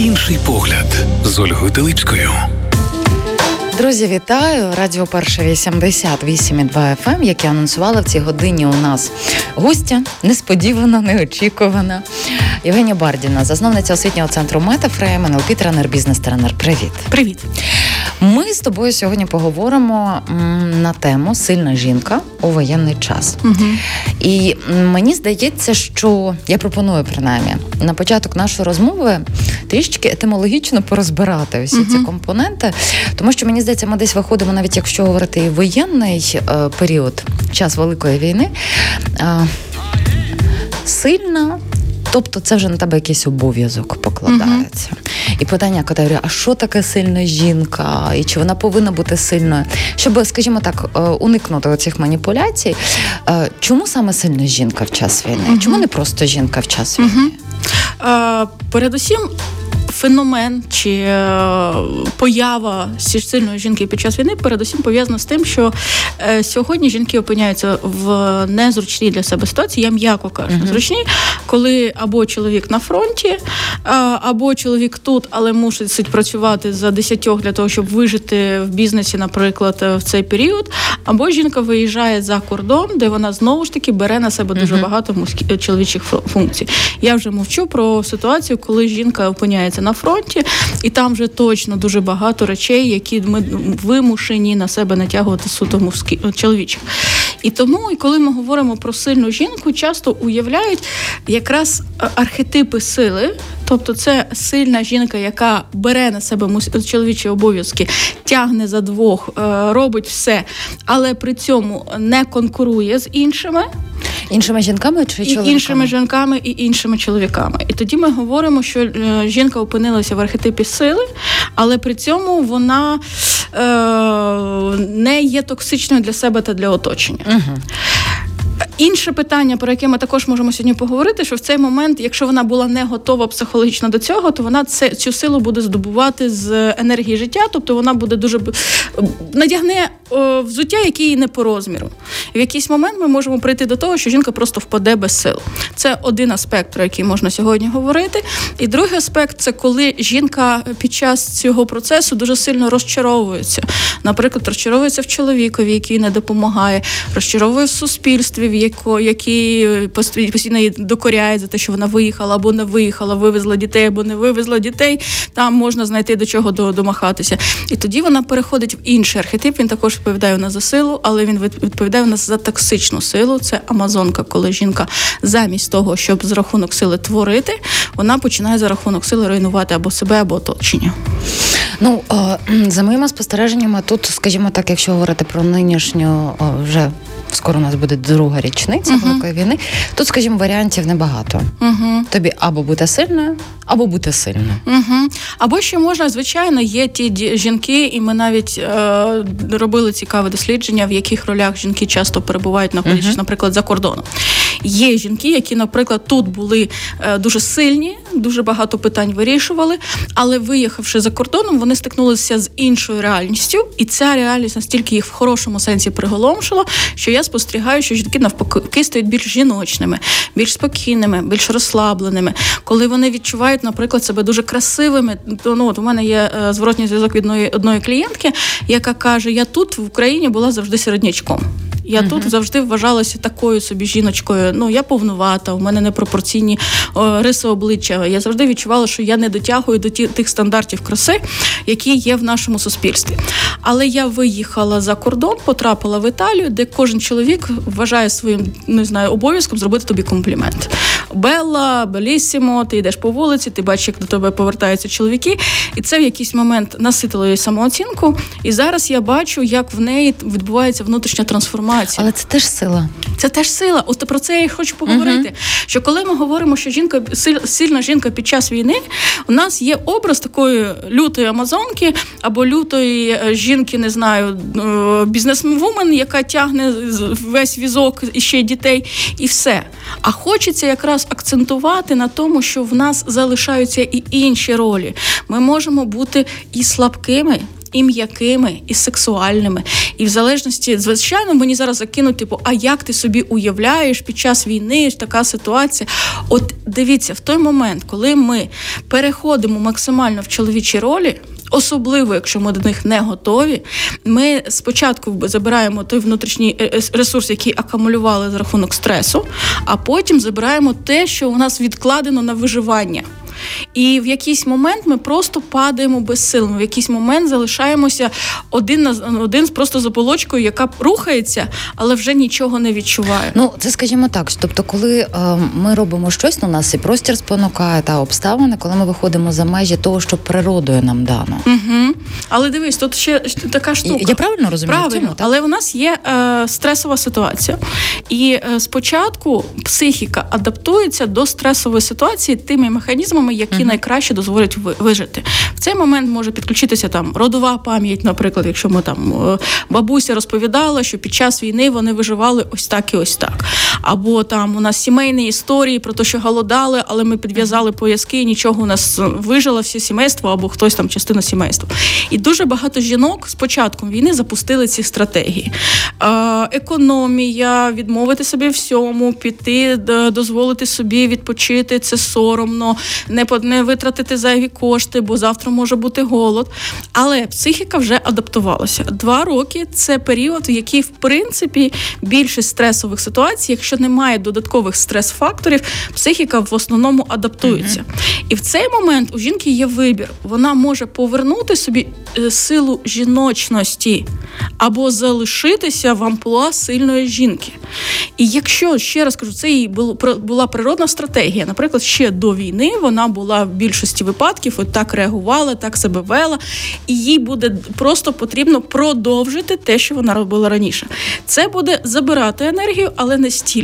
Інший погляд з Ольгою Теличкою. Друзі, вітаю! Радіо Перша 88,2 FM, яке як я анонсувала в цій годині. У нас гостя несподівана, неочікувана. Євгенія Бардіна, засновниця освітнього центру Метафрейм, НЛП тренер, бізнес-тренер. Привіт. Привіт. Ми з тобою сьогодні поговоримо на тему Сильна жінка у воєнний час. Угу. І мені здається, що я пропоную принаймні на початок нашої розмови трішечки етимологічно порозбирати усі угу. ці компоненти, тому що мені здається, ми десь виходимо, навіть якщо говорити і воєнний е, період, час великої війни. Е, Сильна Тобто це вже на тебе якийсь обов'язок покладається. Uh-huh. І питання категорії, а що таке сильна жінка, і чи вона повинна бути сильною? Щоб, скажімо так, е, уникнути оцих маніпуляцій, е, чому саме сильна жінка в час війни? Uh-huh. Чому не просто жінка в час війни? Uh-huh. Передусім, феномен чи е, поява сильної жінки під час війни передусім пов'язана з тим, що е, сьогодні жінки опиняються в незручній для себе ситуації, я м'яко кажу, uh-huh. зручній, коли або чоловік на фронті, або чоловік тут, але мусить працювати за десятьох для того, щоб вижити в бізнесі, наприклад, в цей період, або жінка виїжджає за кордон, де вона знову ж таки бере на себе дуже uh-huh. багато чоловічих функцій. Я вже мовчу про ситуацію, коли жінка опиняється на на фронті, і там вже точно дуже багато речей, які ми вимушені на себе натягувати суто чоловічих. І тому, і коли ми говоримо про сильну жінку, часто уявляють якраз е, архетипи сили. Тобто це сильна жінка, яка бере на себе чоловічі обов'язки, тягне за двох, е, робить все, але при цьому не конкурує з іншими. Іншими жінками чи чоловіками? І іншими жінками і іншими чоловіками. І тоді ми говоримо, що е, жінка опинилася в архетипі сили, але при цьому вона е, не є токсичною для себе та для оточення. Угу. Інше питання, про яке ми також можемо сьогодні поговорити, що в цей момент, якщо вона була не готова психологічно до цього, то вона це цю силу буде здобувати з енергії життя, тобто вона буде дуже надягне о, взуття, яке їй не по розміру. В якийсь момент ми можемо прийти до того, що жінка просто впаде без сил. Це один аспект, про який можна сьогодні говорити. І другий аспект це коли жінка під час цього процесу дуже сильно розчаровується. Наприклад, розчаровується в чоловікові, який не допомагає, розчаровує в суспільстві, в який постійно її докоряє за те, що вона виїхала або не виїхала, вивезла дітей або не вивезла дітей. Там можна знайти до чого домахатися. І тоді вона переходить в інший архетип. Він також відповідає у за силу, але він відповідає у нас за токсичну силу. Це Амазонка, коли жінка замість того, щоб з рахунок сили творити, вона починає за рахунок сили руйнувати або себе, або оточення. Ну за моїми спостереженнями, тут, скажімо так, якщо говорити про нинішню вже скоро у нас буде друга річниця uh-huh. Великої війни. Тут, скажімо, варіантів небагато. Uh-huh. Тобі або бути сильною, або бути сильною. Uh-huh. Або ще можна, звичайно, є ті жінки, і ми навіть е, робили цікаве дослідження, в яких ролях жінки часто перебувають, знаходячись, наприклад, за кордоном. Є жінки, які, наприклад, тут були е, дуже сильні, дуже багато питань вирішували, але виїхавши за кордоном, вони стикнулися з іншою реальністю, і ця реальність настільки їх в хорошому сенсі приголомшила, що я спостерігаю, що жінки навпаки стають більш жіночними, більш спокійними, більш розслабленими, коли вони відчувають, наприклад, себе дуже красивими. То ну от у мене є е, зворотній зв'язок від одної, одної клієнтки, яка каже: Я тут в Україні була завжди середнячком. Я uh-huh. тут завжди вважалася такою собі жіночкою. Ну я повнувата, у мене непропорційні о, риси обличчя. Я завжди відчувала, що я не дотягую до ті, тих стандартів краси, які є в нашому суспільстві. Але я виїхала за кордон, потрапила в Італію, де кожен чоловік вважає своїм не знаю обов'язком зробити тобі комплімент. Белла, белісімо, ти йдеш по вулиці, ти бачиш, як до тебе повертаються чоловіки, і це в якийсь момент наситило її самооцінку. І зараз я бачу, як в неї відбувається внутрішня трансформація трансформацію. Але це теж сила. Це теж сила. От про це я і хочу поговорити. uh Що коли ми говоримо, що жінка сильна жінка під час війни, у нас є образ такої лютої амазонки або лютої е, жінки, не знаю, е, бізнесвумен, яка тягне весь візок і ще дітей, і все. А хочеться якраз акцентувати на тому, що в нас залишаються і інші ролі. Ми можемо бути і слабкими і м'якими, і сексуальними. І в залежності, звичайно, мені зараз закинуть, типу, а як ти собі уявляєш під час війни така ситуація? От дивіться, в той момент, коли ми переходимо максимально в чоловічі ролі. Особливо, якщо ми до них не готові, ми спочатку забираємо той внутрішній е, е, ресурс, який акумулювали за рахунок стресу, а потім забираємо те, що у нас відкладено на виживання. І в якийсь момент ми просто падаємо без сил. Ми в якийсь момент залишаємося один на один просто з ополочкою, яка рухається, але вже нічого не відчуває. Ну це скажімо так. Тобто, коли е, ми робимо щось, на нас і простір спонукає та обставини, коли ми виходимо за межі того, що природою нам дано. Угу. Але дивись, тут ще така штука. Я, я правильно розумію? Правильно, цьому, але у нас є е, стресова ситуація, і е, спочатку психіка адаптується до стресової ситуації тими механізмами механізмами, які найкраще дозволять вижити. В цей момент може підключитися там родова пам'ять, наприклад, якщо ми там е, бабуся розповідала, що під час війни вони виживали ось так і ось так. Або там у нас сімейні історії про те, що голодали, але ми підв'язали пояски, і нічого у нас вижило все сімейство, або хтось там частина сімейства. І дуже багато жінок з початком війни запустили ці стратегії. Економія, відмовити собі всьому, піти, дозволити собі відпочити, це соромно, не не витратити зайві кошти, бо завтра може бути голод. Але психіка вже адаптувалася. Два роки це період, в який, в принципі, більшість стресових ситуацій, якщо немає додаткових стрес-факторів, психіка в основному адаптується. Uh-huh. І в цей момент у жінки є вибір. Вона може повернути собі е, силу жіночності або залишитися в амплуа сильної жінки. І якщо ще раз кажу, це її була природна стратегія, наприклад, ще до війни вона була в більшості випадків, от так реагувала, так себе вела, і їй буде просто потрібно продовжити те, що вона робила раніше. Це буде забирати енергію, але не стільки.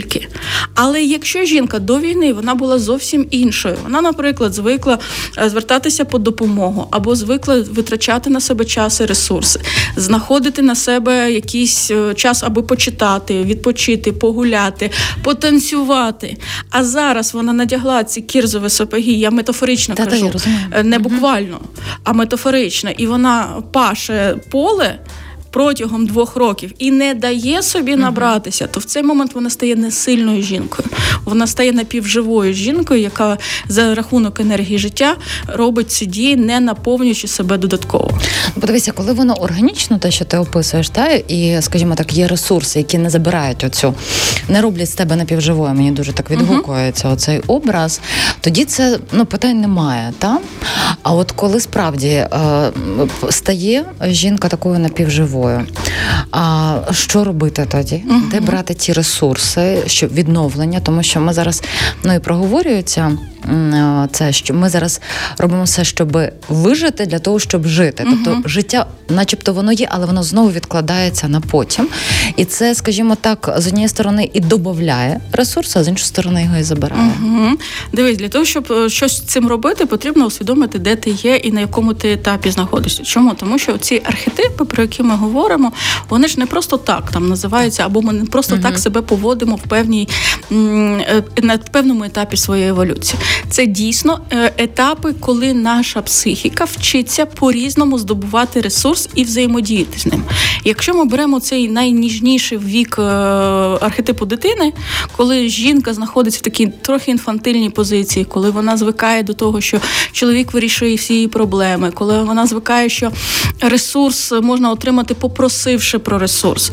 Але якщо жінка до війни вона була зовсім іншою, вона, наприклад, звикла е, звертатися по допомогу або звикла витрачати на себе час і ресурси, знаходити на себе якийсь е, час, аби почитати, відпочити, погуляти, потанцювати. А зараз вона надягла ці кірзові сапоги, я метафорично та, кажу, я е, не буквально, а метафорично, і вона паше поле протягом двох років і не дає собі набратися, то в цей момент вона стає не сильною жінкою. Вона стає напівживою жінкою, яка за рахунок енергії життя робить ці дії, не наповнюючи себе додатково. Ну, подивися, коли воно органічно, те, що ти описуєш, та і, скажімо так, є ресурси, які не забирають оцю, не роблять з тебе напівживою. Мені дуже так відгукується uh-huh. оцей образ. Тоді це ну питань немає. Та? А от коли справді е, стає жінка такою напівживою собою. А що робити тоді? Угу. Де брати ті ресурси, щоб відновлення? Тому що ми зараз ну і проговорюється це, що ми зараз робимо все, щоб вижити для того, щоб жити. Угу. Тобто життя, начебто, воно є, але воно знову відкладається на потім. І це, скажімо так, з однієї сторони і додає ресурси, а з іншої сторони його і забирає. Угу. Дивись, для того, щоб е, щось з цим робити, потрібно усвідомити, де ти є і на якому ти етапі знаходишся. Чому? Тому що ці архетипи, про які ми говоримо, вони ж не просто так там називаються, або ми не просто угу. так себе поводимо в певній е, на певному етапі своєї еволюції. Це дійсно е, етапи, коли наша психіка вчиться по-різному здобувати ресурс і взаємодіяти з ним. Якщо ми беремо цей найніжніший вік е, архетипу дитини, коли жінка знаходиться в такій трохи інфантильній позиції, коли вона звикає до того, що чоловік вирішує всі її проблеми, коли вона звикає, що ресурс можна отримати, попросивши про ресурс.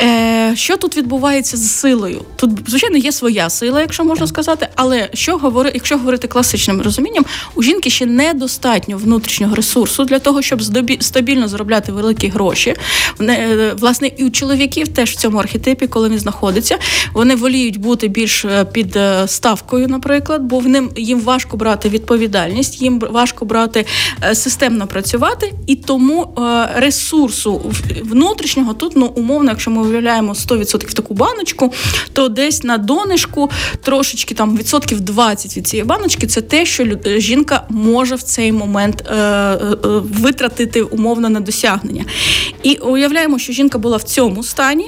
Е, Що тут відбувається з силою? Тут, звичайно, є своя сила, якщо можна сказати, але що говорить, якщо говорити класичним розумінням, у жінки ще недостатньо внутрішнього ресурсу для того, щоб стабільно заробляти великі гроші. Е, власне, і у чоловіків теж в цьому архетипі, коли він знаходиться, вони воліють бути більш е, під е, ставкою, наприклад, бо в ним їм важко брати відповідальність, їм важко брати системно працювати, і тому ресурсу внутрішнього тут ну умовно, якщо ми уявляємо 100% таку баночку, то десь на донишку трошечки там відсотків 20 від цієї баночки це те, що жінка може в цей момент е, е, витратити умовно на досягнення. І уявляємо, що жінка була в цьому стані.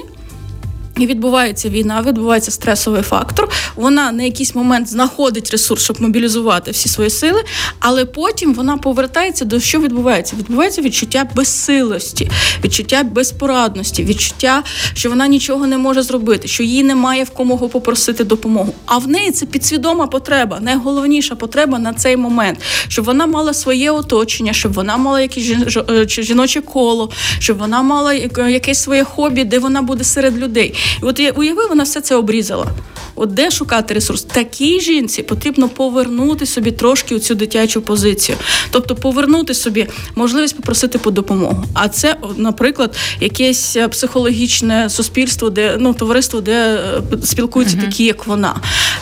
І відбувається війна, відбувається стресовий фактор. Вона на якийсь момент знаходить ресурс, щоб мобілізувати всі свої сили, але потім вона повертається до що відбувається? Відбувається відчуття безсилості, відчуття безпорадності, відчуття, що вона нічого не може зробити, що їй немає в кому попросити допомогу. А в неї це підсвідома потреба, найголовніша потреба на цей момент, щоб вона мала своє оточення, щоб вона мала якесь е, жіноче коло, щоб вона мала якесь своє хобі, де вона буде серед людей. І от уяви, вона все це обрізала. От де шукати ресурс? Такій жінці потрібно повернути собі трошки у цю дитячу позицію, тобто повернути собі можливість попросити по допомогу. А це, наприклад, якесь е, психологічне суспільство, де ну товариство, де е, спілкуються uh-huh. такі, як вона.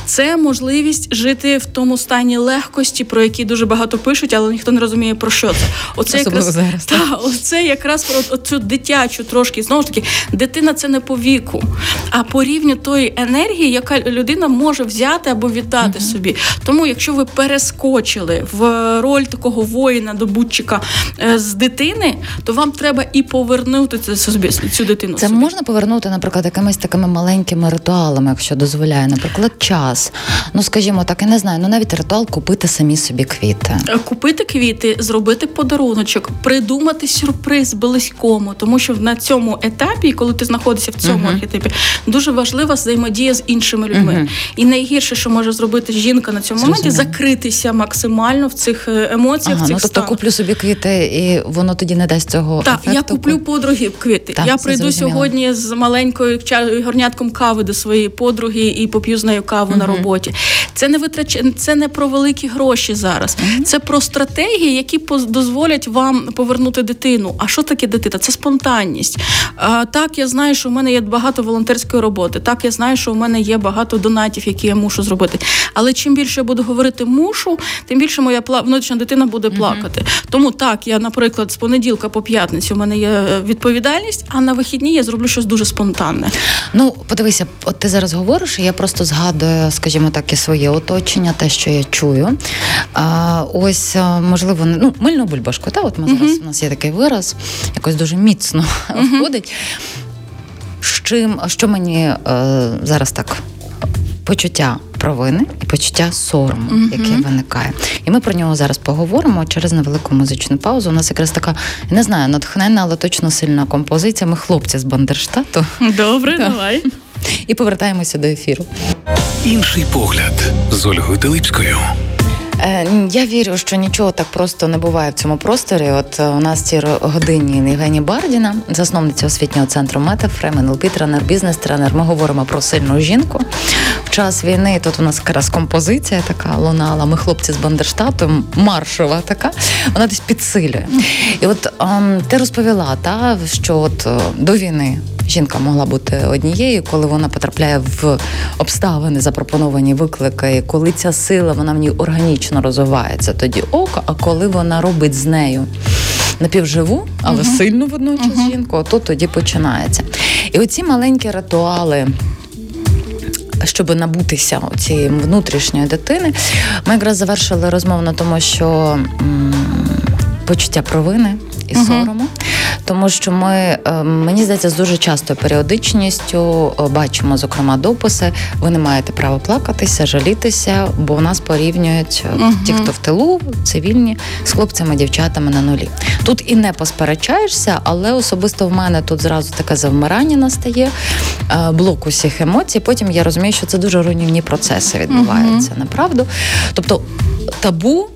Це можливість жити в тому стані легкості, про які дуже багато пишуть, але ніхто не розуміє про що це. Оце якраз зараз, та, оце якраз про цю дитячу трошки знову ж таки, дитина це не по віку, а по рівню тої енергії, яка людина може взяти або віддати uh-huh. собі. Тому, якщо ви перескочили в роль такого воїна, добутчика е, з дитини, то вам треба і повернути це собі цю дитину. Це собі. можна повернути, наприклад, якимись такими маленькими ритуалами, якщо дозволяє, наприклад, час. Ну скажімо так, я не знаю, ну навіть ритуал купити самі собі квіти. Е, купити квіти, зробити подаруночок, придумати сюрприз близькому, тому що на цьому етапі, коли ти знаходишся в цьому uh-huh. архетипі, дуже важлива взаємодія з іншими людьми. Uh-huh. І найгірше, що може зробити жінка на цьому моменті, закритися максимально в цих е, емоціях. Ага, в цих ну, тобто станах. куплю собі квіти, і воно тоді не дасть цього. Так, ефекту. Я куплю подруги квіти. Так, я прийду зрозуміло. сьогодні з маленькою горнятком кави до своєї подруги і поп'ю з нею каву uh-huh. на роботі. Це не витрач... це не про великі гроші зараз. Uh-huh. Це про стратегії, які дозволять вам повернути дитину. А що таке дитина? Це спонтанність. А, Так, я знаю, що в мене є багато волонтерської роботи. Так, я знаю, що в мене є багато донатів, які я мушу зробити. Але чим більше я буду говорити мушу, тим більше моя внутрішня дитина буде плакати. Uh-huh. Тому так, я, наприклад, з понеділка по п'ятницю у мене є е, відповідальність, а на вихідні я зроблю щось дуже спонтанне. Ну, подивися, от ти зараз говориш, і я просто згадую, скажімо так, і своє оточення, те, що я чую. А, Ось, можливо, ну, мильну бульбашку, та от ми зараз uh-huh. у нас є такий вираз, якось дуже міцно uh-huh. входить. З чим, що мені е, зараз так почуття провини і почуття сорому, mm-hmm. яке виникає. І ми про нього зараз поговоримо через невелику музичну паузу. У нас якраз така, я не знаю, натхненна, але точно сильна композиція. Ми хлопці з Бандерштату. Добре, давай. І повертаємося до ефіру. Інший погляд з Ольгою Теличкою. Я вірю, що нічого так просто не буває в цьому просторі. От у нас ці годині Євгенія Бардіна, засновниця освітнього центру Метафрем, НЛП тренер, бізнес-тренер. Ми говоримо про сильну жінку. В час війни тут у нас якраз композиція така лунала. Ми хлопці з Бандерштату, маршова така. Вона десь підсилює. І от ем, ти розповіла, та що от до війни. Жінка могла бути однією, коли вона потрапляє в обставини, запропоновані виклики, коли ця сила вона в ній органічно розвивається, тоді око, а коли вона робить з нею напівживу, але uh-huh. сильну водночас uh-huh. жінку, то тоді починається. І оці маленькі ритуали. Щоб набутися цієї внутрішньої дитини, ми якраз завершили розмову на тому, що м- почуття провини і uh-huh. сорому. Тому що ми, мені здається, з дуже частою періодичністю бачимо, зокрема, дописи. Ви не маєте права плакатися, жалітися, бо в нас порівнюють uh-huh. ті, хто в тилу, цивільні, з хлопцями, дівчатами на нулі. Тут і не посперечаєшся, але особисто в мене тут зразу таке завмирання настає, блок усіх емоцій. Потім я розумію, що це дуже руйнівні процеси відбуваються, uh-huh. направду. Тобто табу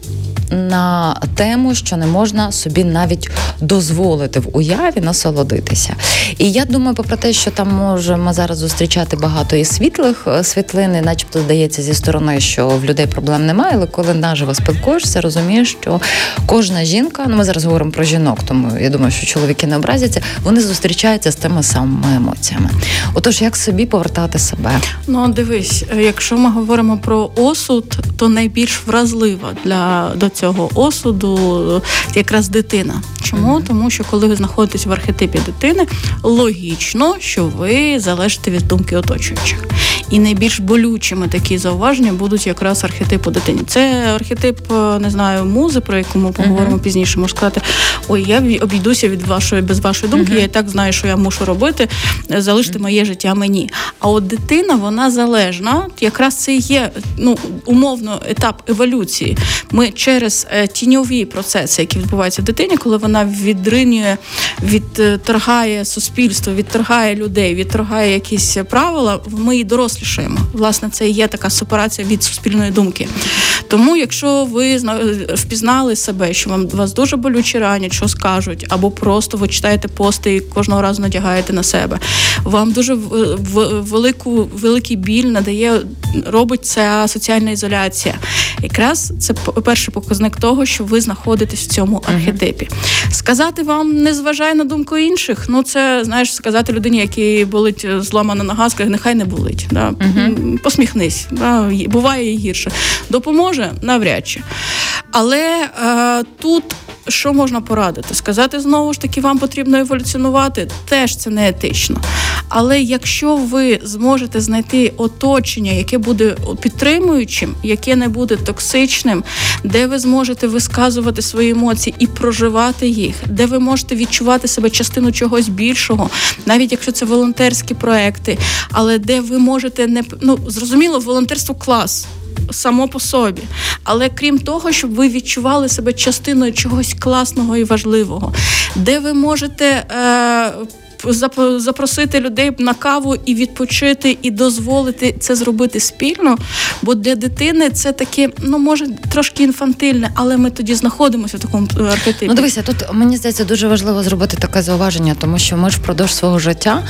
на тему, що не можна собі навіть дозволити в уяві насолодитися. І я думаю, попри те, що там можемо зараз зустрічати багато і світлих світлин, і начебто здається зі сторони, що в людей проблем немає, але коли наживо спілкуєшся, розумієш, що кожна жінка, ну ми зараз говоримо про жінок, тому я думаю, що чоловіки не образяться, вони зустрічаються з тими самими емоціями. Отож, як собі повертати себе? Ну дивись, якщо ми говоримо про осуд, то найбільш вразлива для до цього осуду якраз дитина. Чому? Тому що коли ви знаходитесь в архетипі дитини, логічно, що ви залежите від думки оточуючих. І найбільш болючими такі зауваження будуть якраз архетипу дитині. Це архетип, е, не знаю, музи, про яку ми поговоримо uh-huh. пізніше. Можу сказати, ой, я обійдуся від вашої без вашої думки. Uh-huh. Я і так знаю, що я мушу робити, залишити uh-huh. моє життя мені. А от дитина, вона залежна. Якраз це є ну умовно етап еволюції. Ми через е, тіньові процеси, які відбуваються в дитині, коли вона відринює, відторгає суспільство, відторгає людей, відторгає якісь правила. Ми і дорослішаємо. Власне, це і є така сепарація від суспільної думки. Тому, якщо ви впізнали себе, що вам вас дуже болюче ранять, що скажуть, або просто ви читаєте пости і кожного разу надягаєте на себе, вам дуже велику великий біль надає, робить ця соціальна ізоляція. Якраз це перший показник того, що ви знаходитесь в цьому архетипі. Сказати вам не зважай на думку інших. Ну це знаєш, сказати людині, якій болить зламана нога, скаже, нехай не болить. Да? Посміхнись, да? буває і гірше. Допоможе навряд чи. Але е, тут що можна порадити? Сказати знову ж таки, вам потрібно еволюціонувати, теж це не етично. Але якщо ви зможете знайти оточення, яке буде підтримуючим, яке не буде токсичним, де ви зможете висказувати свої емоції і проживати їх, де ви можете відчувати себе частину чогось більшого, навіть якщо це волонтерські проекти, але де ви можете не ну зрозуміло, волонтерство клас само по собі. Але крім того, щоб ви відчували себе частиною чогось класного і важливого, де ви можете. Е, Запросити людей на каву і відпочити, і дозволити це зробити спільно. Бо для дитини це таке, ну може трошки інфантильне, але ми тоді знаходимося в такому архетипі. Ну дивися, тут мені здається дуже важливо зробити таке зауваження, тому що ми ж впродовж свого життя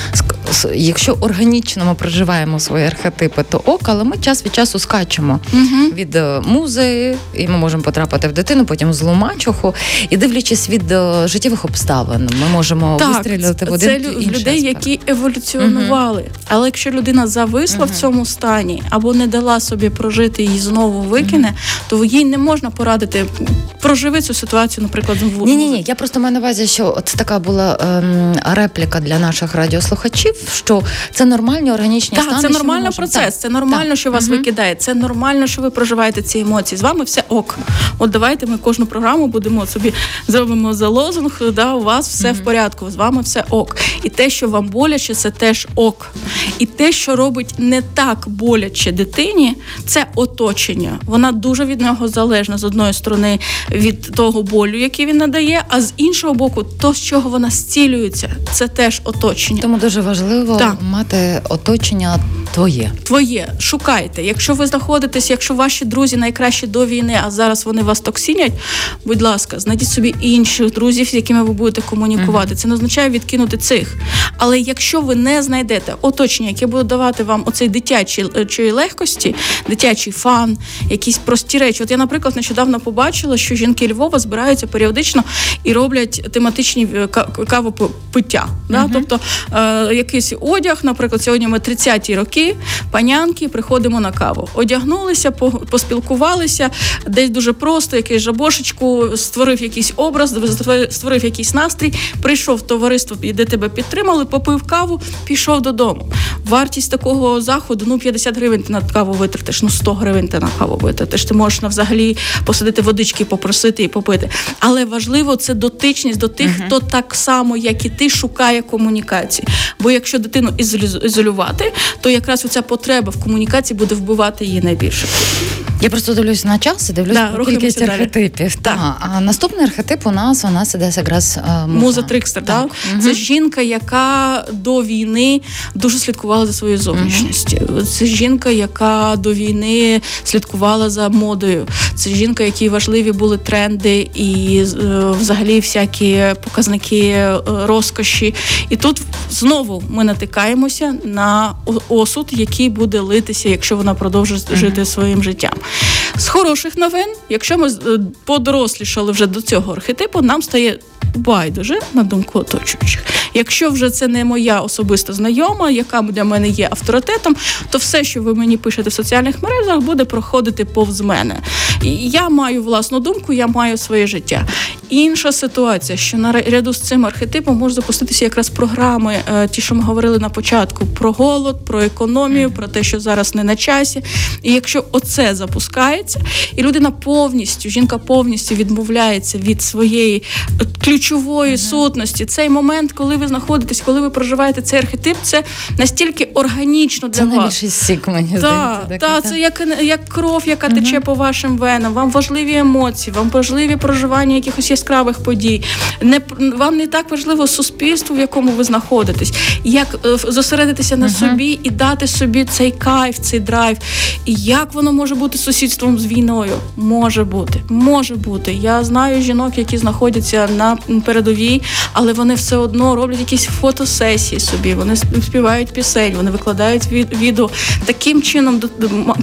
якщо органічно ми проживаємо свої архетипи, то ок, але ми час від часу скачемо угу. від е, музи, і ми можемо потрапити в дитину, потім злу мачуху. І дивлячись від е, життєвих обставин, ми можемо так, вистрілити в один це людей, аспект. які еволюціонували. Угу. Але якщо людина зависла угу. в цьому стані або не дала собі прожити і знову викине, то їй не можна порадити проживи цю ситуацію, наприклад, в ні, ні, ні. Я просто маю на увазі, що це така була ем, репліка для наших радіослухачів що це нормальні органічні так, стани. це нормальний процес. Так. Це нормально, так. що вас угу. викидає. Це нормально, що ви проживаєте ці емоції. З вами все ок. От давайте ми кожну програму будемо собі зробимо за лозунг. Да, у вас все угу. в порядку. З вами все ок. І те, що вам боляче, це теж ок. І те, що робить не так боляче дитині, це оточення. Вона дуже від нього залежна з одної сторони від того болю, який він надає, а з іншого боку, то з чого вона зцілюється, це теж оточення. Тому дуже важливо так. мати оточення твоє. Твоє шукайте. Якщо ви знаходитесь, якщо ваші друзі найкращі до війни, а зараз вони вас токсинять, будь ласка, знайдіть собі інших друзів, з якими ви будете комунікувати. uh Це не означає відкинути цих. Але якщо ви не знайдете оточення, яке буде давати вам оцей дитячий е, легкості, дитячий фан, якісь прості речі. От я, наприклад, нещодавно побачила, що жінки Львова збираються періодично і роблять тематичні е, кавопиття. uh Да? Тобто, е, якийсь одяг, наприклад, сьогодні ми 30-ті роки, панянки, приходимо на каву. Одягнулися, поспілкувалися, десь дуже просто, якийсь жабошечку, створив якийсь образ, створив якийсь настрій, прийшов в товариство, де тебе підтримали, попив каву, пішов додому. Вартість такого заходу ну 50 гривень ти на каву витратиш, ну 100 гривень ти на каву витратиш. Ти можеш на взагалі посадити водички, попросити і попити. Але важливо це дотичність до тих, uh-huh. хто так само, як і ти, шукає комунікації. Бо якщо дитину ізолювати, то якраз оця потреба в комунікації буде вбивати її найбільше. Я просто дивлюсь на час і дивлюсь да, кількість архетипів. Так. Та. А наступний архетип у нас у нас іде якраз е, муза. Муза Трикстер. Так. Так? Угу. Це жінка, яка до війни дуже слідкувала за своєю зовнішністю. Угу. Це жінка, яка до війни слідкувала за модою. Це жінка, якій важливі були тренди і е, взагалі всякі показники е, розкоші. І тут знову ми натикаємося на осуд, який буде литися, якщо вона продовжує угу. жити своїм життям. З хороших новин, якщо ми е, подорослішали вже до цього архетипу, нам стає байдуже на думку оточуючих. Якщо вже це не моя особиста знайома, яка для мене є авторитетом, то все, що ви мені пишете в соціальних мережах, буде проходити повз мене. І Я маю власну думку, я маю своє життя. Інша ситуація, що на ряду з цим архетипом може запуститися якраз програми, е, ті, що ми говорили на початку, про голод, про економію, про те, що зараз не на часі. І якщо оце запускається, і людина повністю, жінка повністю відмовляється від своєї е, ключової сутності, цей момент, коли ви знаходитесь, коли ви проживаєте цей архетип, це настільки органічно для це вас. Це найбільший сік, мені та, здається. Так, це як як кров, яка угу. тече по вашим венам. Вам важливі емоції, вам важливі проживання якихось яскравих подій. Не вам не так важливо суспільство, в якому ви знаходитесь, як е, зосередитися на uh-huh. собі і дати собі цей кайф, цей драйв. І як воно може бути сусідством з війною? Може бути, може бути. Я знаю жінок, які знаходяться на передовій, але вони все одно роблять якісь фотосесії собі. Вони співають пісень, вони викладають відео таким чином,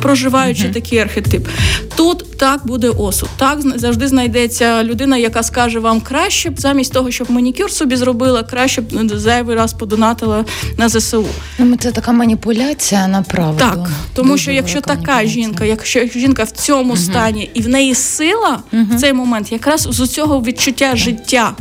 проживаючи uh-huh. такий архетип. Тут так буде осуд. Так завжди знайдеться людина, яка скаже вам краще б замість того, щоб манікюр собі зробила, краще б зайвий раз подонатила на ЗСУ. Ну, це така маніпуляція направду. Так, тому Дуже що якщо така жінка, якщо жінка в цьому угу. стані і в неї сила угу. в цей момент, якраз з цього відчуття життя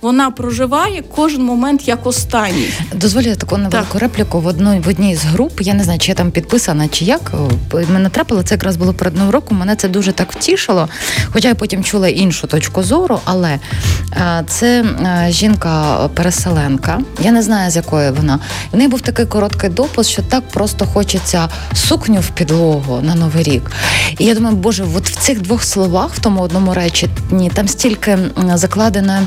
вона проживає кожен момент як останній. Дозволю таку невелику так. репліку в одній в одній з груп. Я не знаю, чи я там підписана, чи як мене трапило. Це якраз було перед новим роком. Мене це дуже так втішило. Хоча я потім чула іншу точку зору, але це жінка-переселенка. Я не знаю, з якої вона. В неї був такий короткий допис, що так просто хочеться сукню в підлогу на новий рік. І я думаю, боже, от в цих двох словах, в тому одному речі, ні, там стільки закладено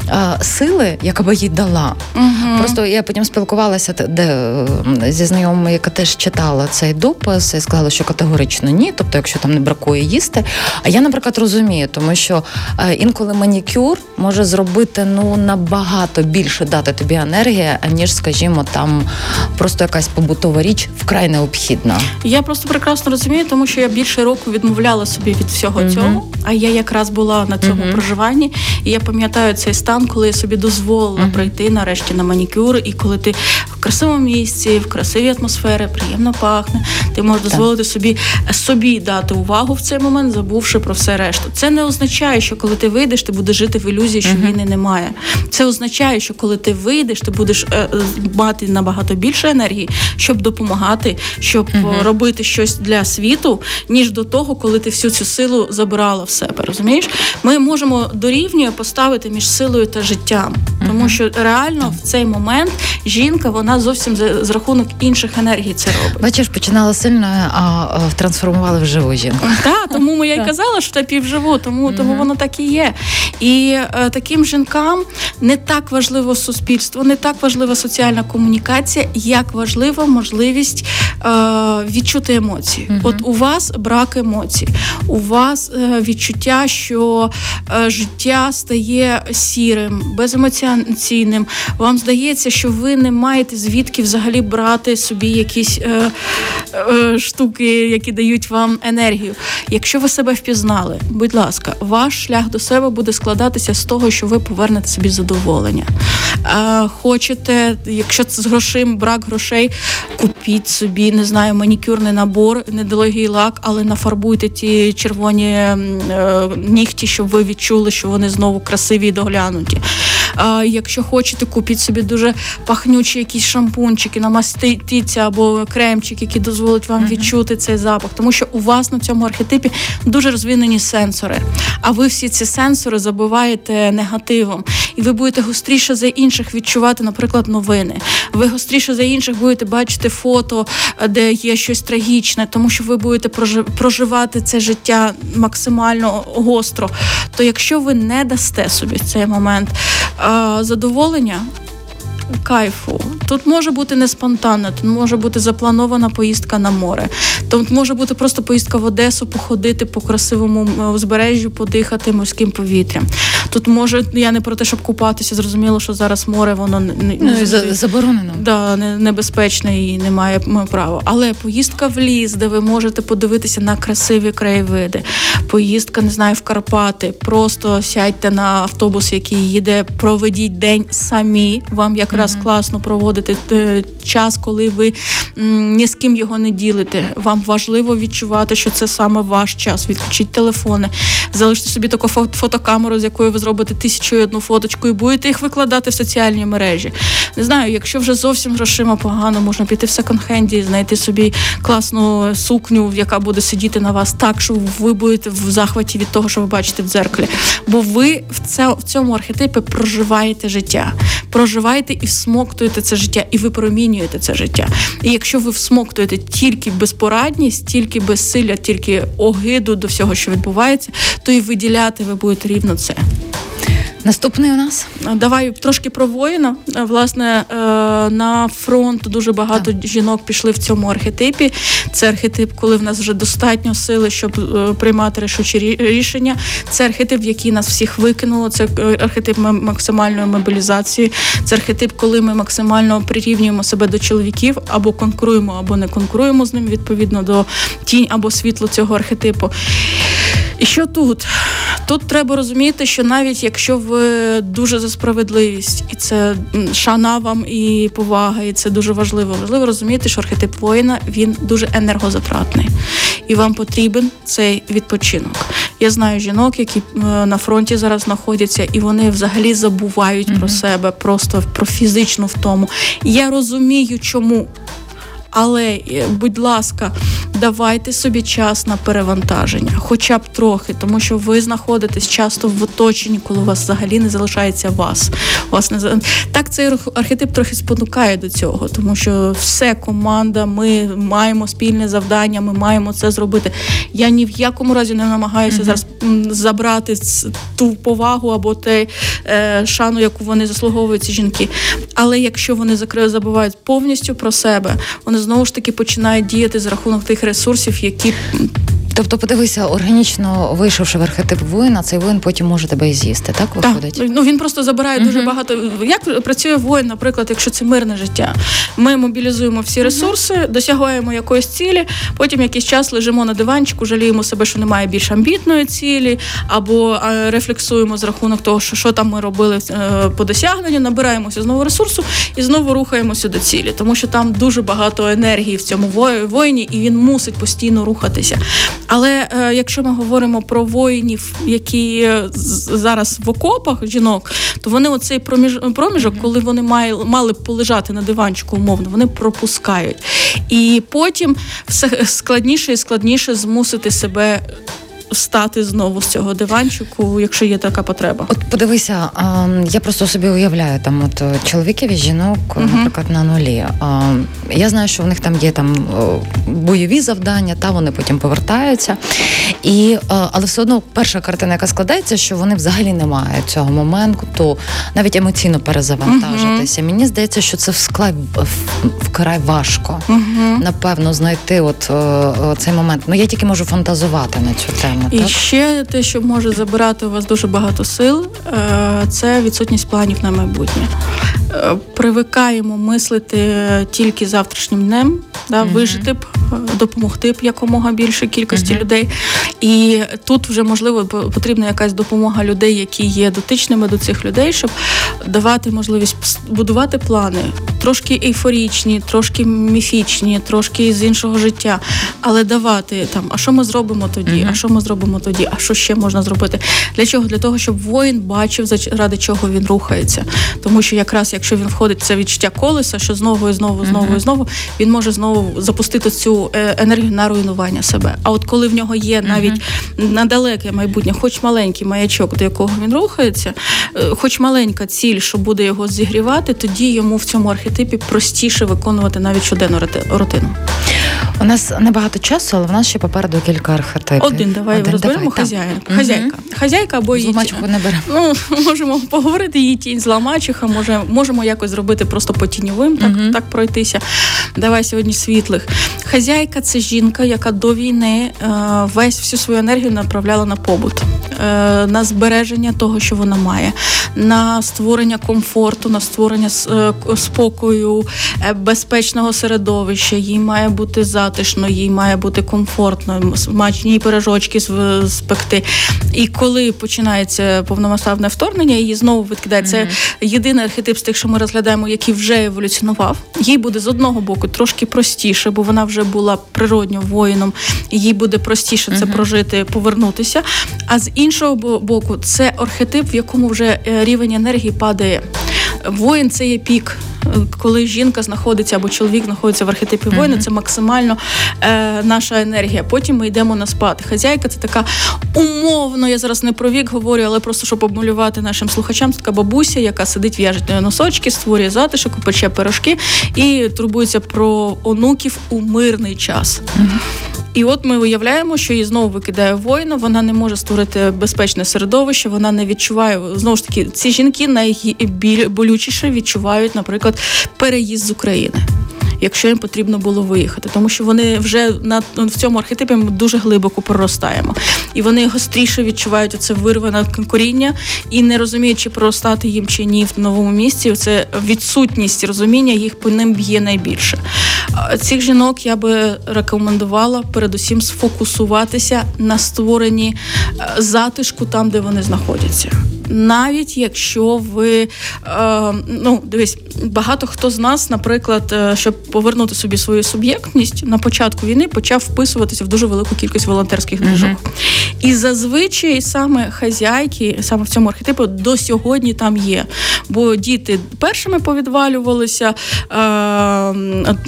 сили, яка би їй дала. Угу. Просто я потім спілкувалася де зі знайомими, яка теж читала цей допис, і сказала, що категорично ні. Тобто, якщо там не бракує їсти. А я, наприклад, розумію, тому що інколи манікюр може зробити ну набагато більше дати тобі енергії, аніж, скажімо, там просто якась побутова річ вкрай необхідна. Я просто прекрасно розумію, тому що я більше року відмовляла собі від всього mm цього. А я якраз була на цьому mm проживанні, і я пам'ятаю цей стан, коли я собі дозволила mm прийти нарешті на манікюр, і коли ти в красивому місці, в красивій атмосфері, приємно пахне, ти можеш дозволити собі собі дати увагу в цей момент, забувши про все решту. Це не означає, що коли ти вийдеш, ти будеш жити в ілюзії, що війни немає. Це означає, що коли ти вийдеш, ти будеш е, мати набагато більше енергії, щоб допомагати, щоб uh-huh. робити щось для світу, ніж до того, коли ти всю цю силу забрала в себе. Розумієш? Ми можемо дорівнює поставити між силою та життям, тому що реально в цей момент жінка вона зовсім з, рахунок інших енергій це робить. Бачиш, починала сильно, а трансформували в живу жінку. Так, тому ми я й казала, що та півживу, тому тому воно так і є. І е, таким жінкам не так важливо суспільство, не так важлива соціальна комунікація, як важлива можливість е, відчути емоції. От у вас брак емоцій, у вас е, відчуття, що життя стає сірим, беземоційним. Вам здається, що ви не маєте звідки взагалі брати собі якісь е, е, штуки, які дають вам енергію. Якщо ви себе впізнали, будь ласка, ваш шлях до себе буде складатися з того, що ви повернете собі задоволення. Е, хочете, якщо це з грошима, брак грошей, купіть собі, не знаю, манікюрний набор, недорогий лак, але нафарбуйте ті червоні е, нігті, щоб ви відчули, що вони знову красиві і доглянуті. Е, якщо хочете, купіть собі дуже пахнючі якісь шампунчики, намастіться або кремчик, які дозволить вам відчути цей запах, тому що у вас на цьому архетипі дуже розвинені сенсори. А ви всі ці сенсори забуваєте негативом, і ви будете гостріше за інших відчувати, наприклад, новини. Ви гостріше за інших будете бачити фото, де є щось трагічне, тому що ви будете проживати це життя максимально гостро. То якщо ви не дасте собі в цей момент задоволення, кайфу. Тут може бути не спонтанно, тут може бути запланована поїздка на море. Тут може бути просто поїздка в Одесу, походити по красивому узбережжю, подихати морським повітрям. Тут може я не про те, щоб купатися. Зрозуміло, що зараз море воно не ну, заборонено. Да, небезпечне і немає права. Але поїздка в ліс, де ви можете подивитися на красиві краєвиди, поїздка не знаю в Карпати. Просто сядьте на автобус, який їде, проведіть день самі. Вам якраз mm-hmm. класно проводити е, час, коли ви ні з ким його не ділите. Вам важливо відчувати, що це саме ваш час. Відключіть телефони, залиште собі таку фотокамеру, з якою ви зробите тисячу і одну фоточку, і будете їх викладати в соціальні мережі. Не знаю, якщо вже зовсім грошима погано, можна піти в секонд-хенді, знайти собі класну сукню, яка буде сидіти на вас так, що ви будете в захваті від того, що ви бачите в дзеркалі. Бо ви в це в цьому архетипі проживаєте життя, проживаєте і всмоктуєте це життя, і ви промінюєте це життя. І якщо ви всмоктуєте тільки безпорадність, тільки безсилля, тільки огиду до всього, що відбувається, то і виділяти ви будете рівно це. Наступний у нас давай трошки про воїна. Власне е, на фронт дуже багато так. жінок пішли в цьому архетипі. Це архетип, коли в нас вже достатньо сили, щоб е, приймати рішучі рішення. Це архетип, який нас всіх викинуло. Це е, архетип максимальної мобілізації. Це архетип, коли ми максимально прирівнюємо себе до чоловіків або конкуруємо, або не конкуруємо з ним відповідно до тінь або світло цього архетипу. І що тут? Тут треба розуміти, що навіть якщо ви дуже за справедливість, і це шана вам і повага, і це дуже важливо. Важливо розуміти, що архетип воїна він дуже енергозатратний, і вам потрібен цей відпочинок. Я знаю жінок, які е, на фронті зараз знаходяться, і вони взагалі забувають mm-hmm. про себе, просто про фізичну втому. Я розумію, чому. Але, е, будь ласка, давайте собі час на перевантаження, хоча б трохи, тому що ви знаходитесь часто в оточенні, коли у вас взагалі не залишається вас. У вас не так цей архетип трохи спонукає до цього, тому що все команда, ми маємо спільне завдання, ми маємо це зробити. Я ні в якому разі не намагаюся mm-hmm. зараз забрати ту повагу або те е, шану, яку вони заслуговують ці жінки. Але якщо вони забувають повністю про себе, вони знову ж таки починають діяти за рахунок тих ресурсів, які Тобто, подивися, органічно вийшовши в архетип воїна, цей воїн потім може тебе і з'їсти, так виходить? Так. Ну він просто забирає uh-huh. дуже багато. Як працює воїн, наприклад, якщо це мирне життя? Ми мобілізуємо всі ресурси, uh-huh. досягаємо якоїсь цілі, потім якийсь час лежимо на диванчику, жаліємо себе, що немає більш амбітної цілі, або рефлексуємо з рахунок того, що що там ми робили е, по досягненню, набираємося знову ресурсу і знову рухаємося до цілі, тому що там дуже багато енергії в цьому воїні, і він мусить постійно рухатися. Але е, якщо ми говоримо про воїнів, які зараз в окопах жінок, то вони оцей проміж, проміжок, коли вони мали, мали б полежати на диванчику, умовно, вони пропускають. І потім все складніше і складніше змусити себе встати знову з цього диванчику, якщо є така потреба. От подивися, я просто собі уявляю там, от чоловіків і жінок, uh наприклад, на нулі. Я знаю, що в них там є там бойові завдання, та вони потім повертаються. І, Але все одно перша картина, яка складається, що вони взагалі не мають цього моменту, навіть емоційно перезавантажитися. uh Мені здається, що це вкрай вкрай важко. uh Напевно, знайти от цей момент. Ну я тільки можу фантазувати на цю тему. І так? ще те, що може забирати у вас дуже багато сил, е, це відсутність планів на майбутнє. Е, привикаємо мислити тільки завтрашнім днем, да, mm вижити б, допомогти б якомога більше кількості mm людей. І тут вже можливо потрібна якась допомога людей, які є дотичними до цих людей, щоб давати можливість будувати плани, трошки ейфорічні, трошки міфічні, трошки з іншого життя, але давати там, а що ми зробимо тоді? mm А що ми зробимо тоді? А що ще можна зробити? Для чого? Для того, щоб воїн бачив, заради чого він рухається, тому що якраз якщо він входить в це відчуття колеса, що знову і знову, знову uh-huh. і знову він може знову запустити цю е, енергію на руйнування себе. А от коли в нього є навіть uh-huh. на далеке майбутнє, хоч маленький маячок, до якого він рухається, е, хоч маленька ціль, що буде його зігрівати, тоді йому в цьому архетипі простіше виконувати навіть щоденну рутину. У нас небагато часу, але в нас ще попереду кілька архетипів. Один давай Один, розберемо давай, хазяїнка. Хазяйка. Хазяйка або її мачуху не беремо. Ну, можемо поговорити її тінь зла мачуха, може, можемо якось зробити просто по тіньовим, так, uh так пройтися. Давай сьогодні світлих. Хазяйка це жінка, яка до війни е, весь всю свою енергію направляла на побут, е, на збереження того, що вона має, на створення комфорту, на створення е, спокою, безпечного середовища. Їй має бути затишно, їй має бути комфортно, смачні пирожочки спекти. І коли починається повномасштабне вторгнення, її знову відкидає. Це єдиний архетип з тих, що ми розглядаємо, який вже еволюціонував. Їй буде з одного боку трошки простіше, бо вона вже була природньо воїном, і їй буде простіше це прожити, повернутися. А з іншого боку, це архетип, в якому вже е, рівень енергії падає. Воїн це є пік коли жінка знаходиться або чоловік знаходиться в архетипі воїна, це максимально е, наша енергія. Потім ми йдемо на спад. Хазяйка це така умовно. Я зараз не про вік говорю, але просто щоб обмалювати нашим слухачам. Це така бабуся, яка сидить, в'яжить носочки, створює затишок, пече пирожки і турбується про онуків у мирний час. І от ми уявляємо, що її знову викидає воїна, вона не може створити безпечне середовище, вона не відчуває знову ж таки ці жінки найболючіше відчувають, наприклад, переїзд з України якщо їм потрібно було виїхати, тому що вони вже на в цьому архетипі ми дуже глибоко проростаємо, і вони гостріше відчувають це вирване коріння і не розуміють, чи проростати їм чи ні в новому місці. Це відсутність розуміння їх по ним б'є найбільше. Цих жінок я би рекомендувала передусім сфокусуватися на створенні е, затишку там, де вони знаходяться навіть якщо ви е, ну дивись, багато хто з нас, наприклад, е, щоб повернути собі свою суб'єктність на початку війни, почав вписуватися в дуже велику кількість волонтерських движок. Uh-huh. І зазвичай саме хазяйки, саме в цьому архетипу, до сьогодні там є. Бо діти першими повідвалювалися, е,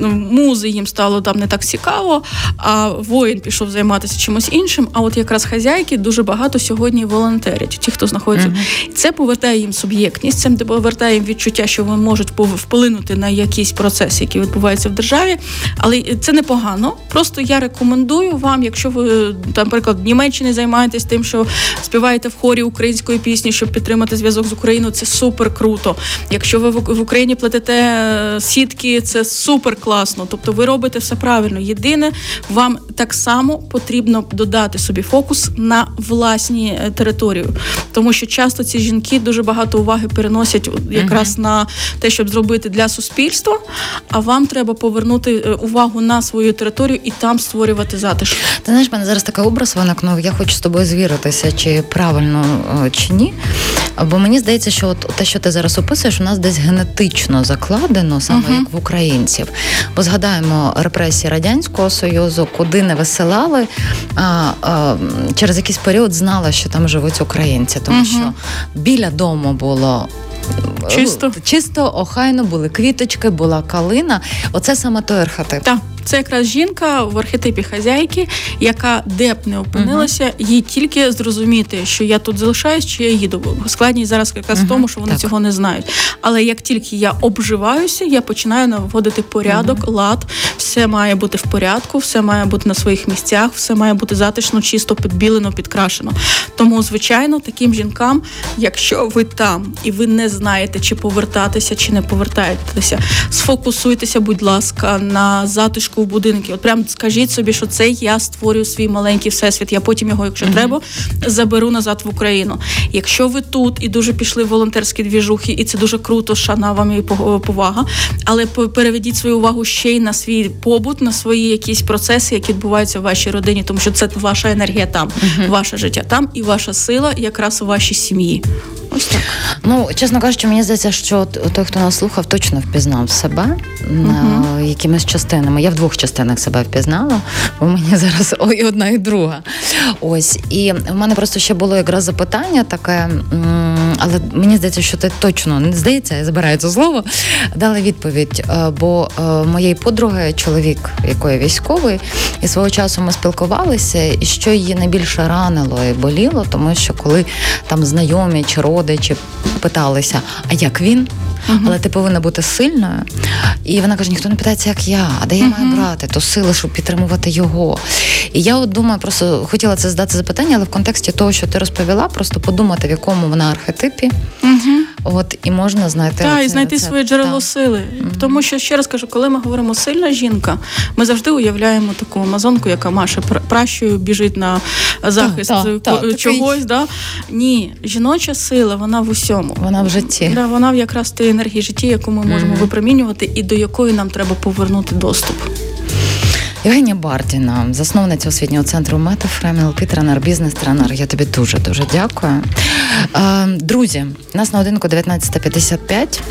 музи їм стало там не так цікаво, а воїн пішов займатися чимось іншим. А от якраз хазяйки дуже багато сьогодні волонтерять, ті, хто знаходиться. Uh-huh. Це повертає їм суб'єктність, це повертає їм відчуття, що вони можуть вплинути на якісь процеси, які відбуваються в державі. Але це непогано. Просто я рекомендую вам, якщо ви наприклад, в Німеччині займаєтесь тим, що співаєте в хорі української пісні, щоб підтримати зв'язок з Україною, це супер круто. Якщо ви в Україні платите е, сітки, це супер класно. Тобто ви робите все правильно. Єдине, вам так само потрібно додати собі фокус на власні е, територію, тому що часто часто ці жінки дуже багато уваги переносять якраз uh-huh. на те, щоб зробити для суспільства. А вам треба повернути е, увагу на свою територію і там створювати затишок. Ти знаєш, мене зараз такий образ виникнув. Я хочу з тобою звіритися, чи правильно е, чи ні. Бо мені здається, що от те, що ти зараз описуєш, у нас десь генетично закладено, саме uh-huh. як в українців. Бо згадаємо репресії радянського союзу, куди не висилали, а, а через якийсь період знала, що там живуть українці, тому uh-huh. що біля дому було. Чисто, чисто, охайно були квіточки, була калина. Оце саме той архетип. Так. Це якраз жінка в архетипі хазяйки, яка де б не опинилася, uh-huh. їй тільки зрозуміти, що я тут залишаюсь, чи я їду. Складність зараз якраз uh-huh. в тому, що вони так. цього не знають. Але як тільки я обживаюся, я починаю наводити порядок, uh-huh. лад, все має бути в порядку, все має бути на своїх місцях, все має бути затишно, чисто підбілено, підкрашено. Тому, звичайно, таким жінкам, якщо ви там і ви не знаєте, чи повертатися, чи не повертаєтеся, сфокусуйтеся, будь ласка, на затишку в будинки. От прям скажіть собі, що це я створюю свій маленький всесвіт. Я потім його, якщо mm-hmm. треба, заберу назад в Україну. Якщо ви тут і дуже пішли в волонтерські двіжухи, і це дуже круто, шана вам і повага. Але переведіть свою увагу ще й на свій побут, на свої якісь процеси, які відбуваються в вашій родині, тому що це ваша енергія там, mm-hmm. ваше життя там і ваша сила якраз у вашій сім'ї. Ось так. Ну, чесно кажучи, мені здається, що той, хто нас слухав, точно впізнав себе uh-huh. якимись частинами. Я в двох частинах себе впізнала, бо мені зараз і одна, і друга. Ось. І в мене просто ще було якраз запитання таке, але мені здається, що ти точно не здається, я забираю це слово, дали відповідь. Е, бо е, моєї подруги, чоловік, якої військовий, і свого часу ми спілкувалися, і що її найбільше ранило і боліло, тому що коли там знайомі чи родичі родичі питалися, а як він? Але ти повинна бути сильною. І вона каже: ніхто не питається, як я, а де я маю брати ту силу, щоб підтримувати його. І я от думаю, просто хотіла це задати запитання, але в контексті того, що ти розповіла, просто подумати, в якому вона архетипі. От і можна знайти Так, і знайти рецепт. своє джерело Так. сили. Тому що ще раз кажу, коли ми говоримо сильна жінка, ми завжди уявляємо таку амазонку, яка маше пр- пращою біжить на захист Так, так, чогось. Да? Ні, жіноча сила, вона в усьому. Вона в житті. Да, вона в якраз тій енергії житті, яку ми можемо випромінювати, і до якої нам треба повернути доступ. Євгенія Бардіна, засновниця освітнього центру Метафрем, тренер, бізнес-тренер. Я тобі дуже дуже дякую. Е, Друзі, нас на годинку 19.55.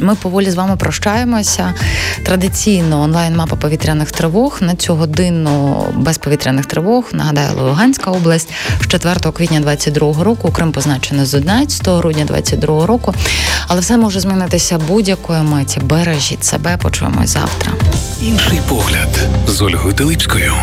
Ми поволі з вами прощаємося. Традиційно онлайн-мапа повітряних тривог. На цю годину без повітряних тривог. Нагадаю, Луганська область з 4 квітня 22 року. Крим позначений з 11 грудня 22 року. Але все може змінитися будь-якої миті. Бережіть себе, почуємось завтра. Інший погляд з Ольгою Телипською.